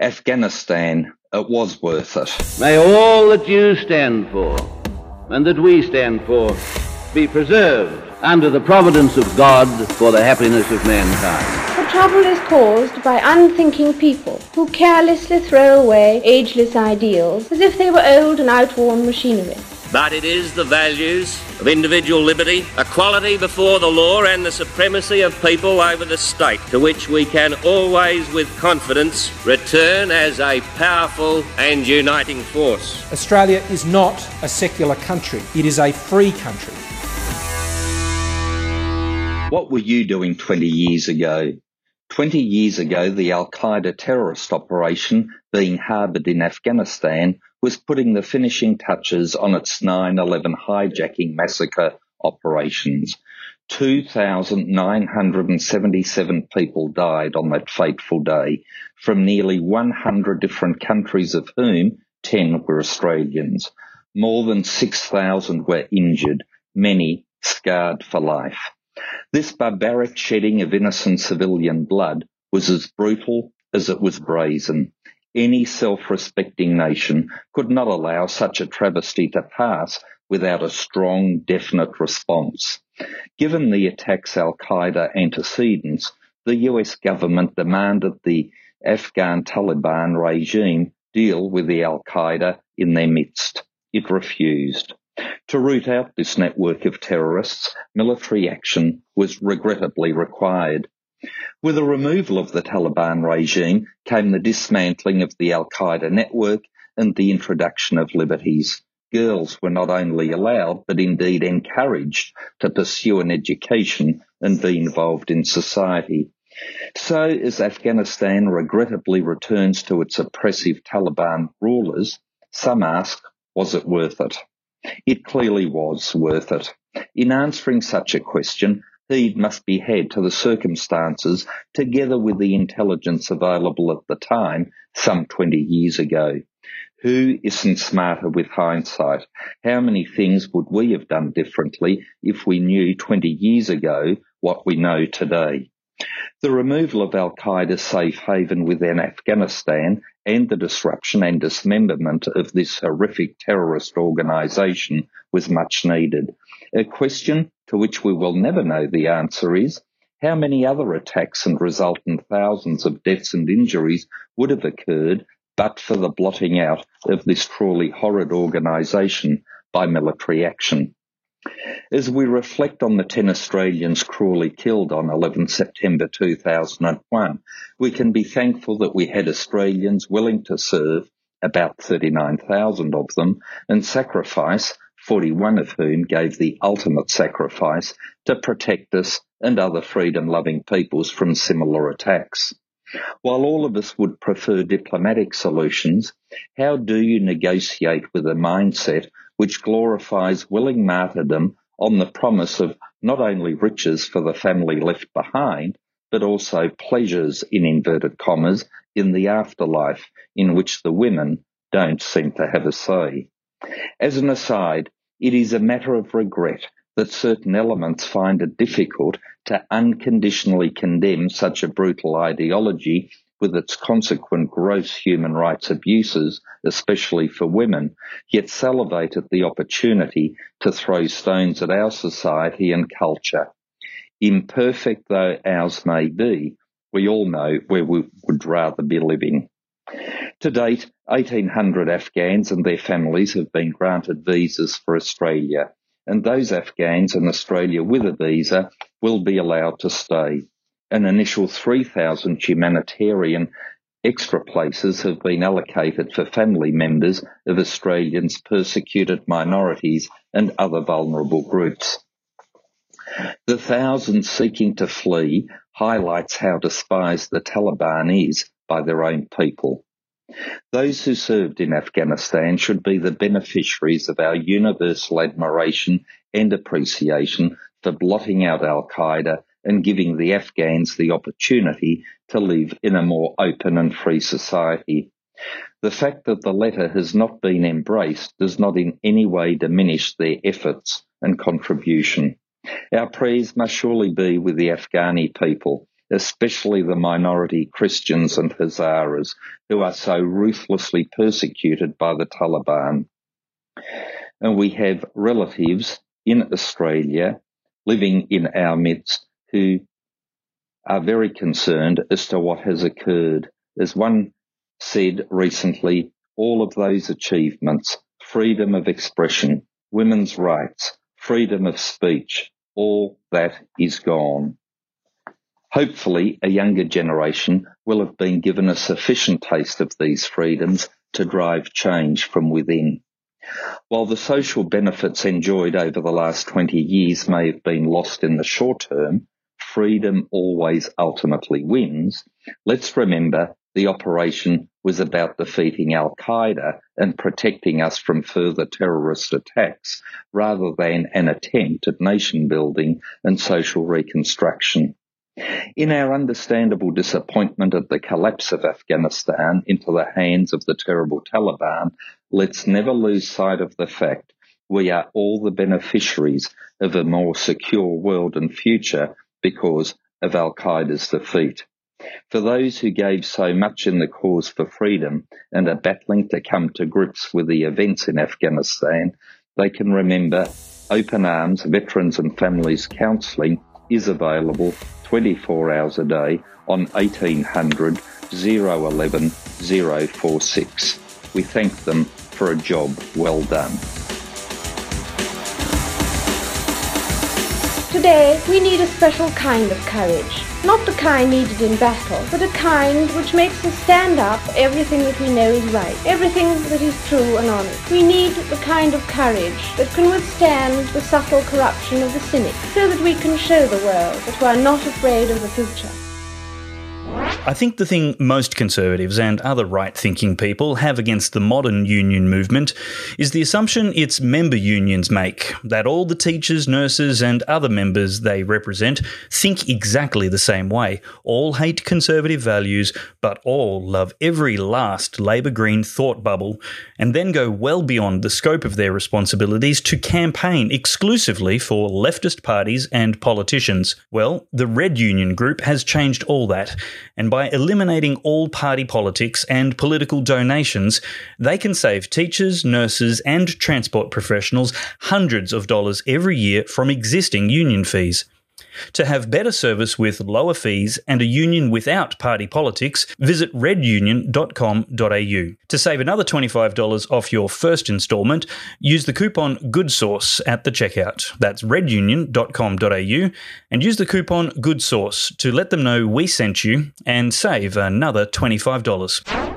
Afghanistan, it was worth it. May all that you stand for and that we stand for be preserved under the providence of God for the happiness of mankind. The trouble is caused by unthinking people who carelessly throw away ageless ideals as if they were old and outworn machinery. But it is the values of individual liberty, equality before the law, and the supremacy of people over the state to which we can always, with confidence, return as a powerful and uniting force. Australia is not a secular country, it is a free country. What were you doing 20 years ago? 20 years ago, the Al Qaeda terrorist operation being harboured in Afghanistan was putting the finishing touches on its 9-11 hijacking massacre operations. 2,977 people died on that fateful day from nearly 100 different countries of whom 10 were Australians. More than 6,000 were injured, many scarred for life. This barbaric shedding of innocent civilian blood was as brutal as it was brazen. Any self-respecting nation could not allow such a travesty to pass without a strong, definite response. Given the attack's Al-Qaeda antecedents, the US government demanded the Afghan Taliban regime deal with the Al-Qaeda in their midst. It refused. To root out this network of terrorists, military action was regrettably required. With the removal of the Taliban regime came the dismantling of the Al-Qaeda network and the introduction of liberties. Girls were not only allowed, but indeed encouraged to pursue an education and be involved in society. So as Afghanistan regrettably returns to its oppressive Taliban rulers, some ask, was it worth it? It clearly was worth it. In answering such a question, heed must be had to the circumstances together with the intelligence available at the time, some 20 years ago. Who isn't smarter with hindsight? How many things would we have done differently if we knew 20 years ago what we know today? The removal of Al Qaeda's safe haven within Afghanistan and the disruption and dismemberment of this horrific terrorist organisation was much needed. A question to which we will never know the answer is how many other attacks and resultant thousands of deaths and injuries would have occurred but for the blotting out of this truly horrid organisation by military action. As we reflect on the 10 Australians cruelly killed on 11 September 2001, we can be thankful that we had Australians willing to serve, about 39,000 of them, and sacrifice, 41 of whom gave the ultimate sacrifice to protect us and other freedom-loving peoples from similar attacks. While all of us would prefer diplomatic solutions, how do you negotiate with a mindset which glorifies willing martyrdom on the promise of not only riches for the family left behind, but also pleasures in inverted commas in the afterlife in which the women don't seem to have a say. As an aside, it is a matter of regret that certain elements find it difficult to unconditionally condemn such a brutal ideology with its consequent gross human rights abuses, especially for women, yet salivated the opportunity to throw stones at our society and culture. Imperfect though ours may be, we all know where we would rather be living. To date, 1800 Afghans and their families have been granted visas for Australia, and those Afghans in Australia with a visa will be allowed to stay an initial 3,000 humanitarian extra places have been allocated for family members of Australians persecuted minorities and other vulnerable groups. The thousands seeking to flee highlights how despised the Taliban is by their own people. Those who served in Afghanistan should be the beneficiaries of our universal admiration and appreciation for blotting out Al Qaeda and giving the Afghans the opportunity to live in a more open and free society. The fact that the letter has not been embraced does not in any way diminish their efforts and contribution. Our prayers must surely be with the Afghani people especially the minority Christians and Hazaras who are so ruthlessly persecuted by the Taliban. And we have relatives in Australia living in our midst who are very concerned as to what has occurred. As one said recently, all of those achievements, freedom of expression, women's rights, freedom of speech, all that is gone. Hopefully, a younger generation will have been given a sufficient taste of these freedoms to drive change from within. While the social benefits enjoyed over the last 20 years may have been lost in the short term, freedom always ultimately wins. Let's remember the operation was about defeating Al Qaeda and protecting us from further terrorist attacks rather than an attempt at nation building and social reconstruction. In our understandable disappointment at the collapse of Afghanistan into the hands of the terrible Taliban, let's never lose sight of the fact we are all the beneficiaries of a more secure world and future because of Al Qaeda's defeat. For those who gave so much in the cause for freedom and are battling to come to grips with the events in Afghanistan, they can remember Open Arms Veterans and Families Counselling is available 24 hours a day on 1800 011 046. We thank them for a job well done. Today, we need a special kind of courage. Not the kind needed in battle, but a kind which makes us stand up for everything that we know is right, everything that is true and honest. We need the kind of courage that can withstand the subtle corruption of the cynic, so that we can show the world that we are not afraid of the future. I think the thing most conservatives and other right thinking people have against the modern union movement is the assumption its member unions make that all the teachers, nurses, and other members they represent think exactly the same way, all hate conservative values, but all love every last Labour Green thought bubble, and then go well beyond the scope of their responsibilities to campaign exclusively for leftist parties and politicians. Well, the Red Union Group has changed all that, and by eliminating all party politics and political donations, they can save teachers, nurses, and transport professionals hundreds of dollars every year from existing union fees. To have better service with lower fees and a union without party politics, visit redunion.com.au. To save another $25 off your first instalment, use the coupon GoodSauce at the checkout. That's redunion.com.au and use the coupon GoodSauce to let them know we sent you and save another $25.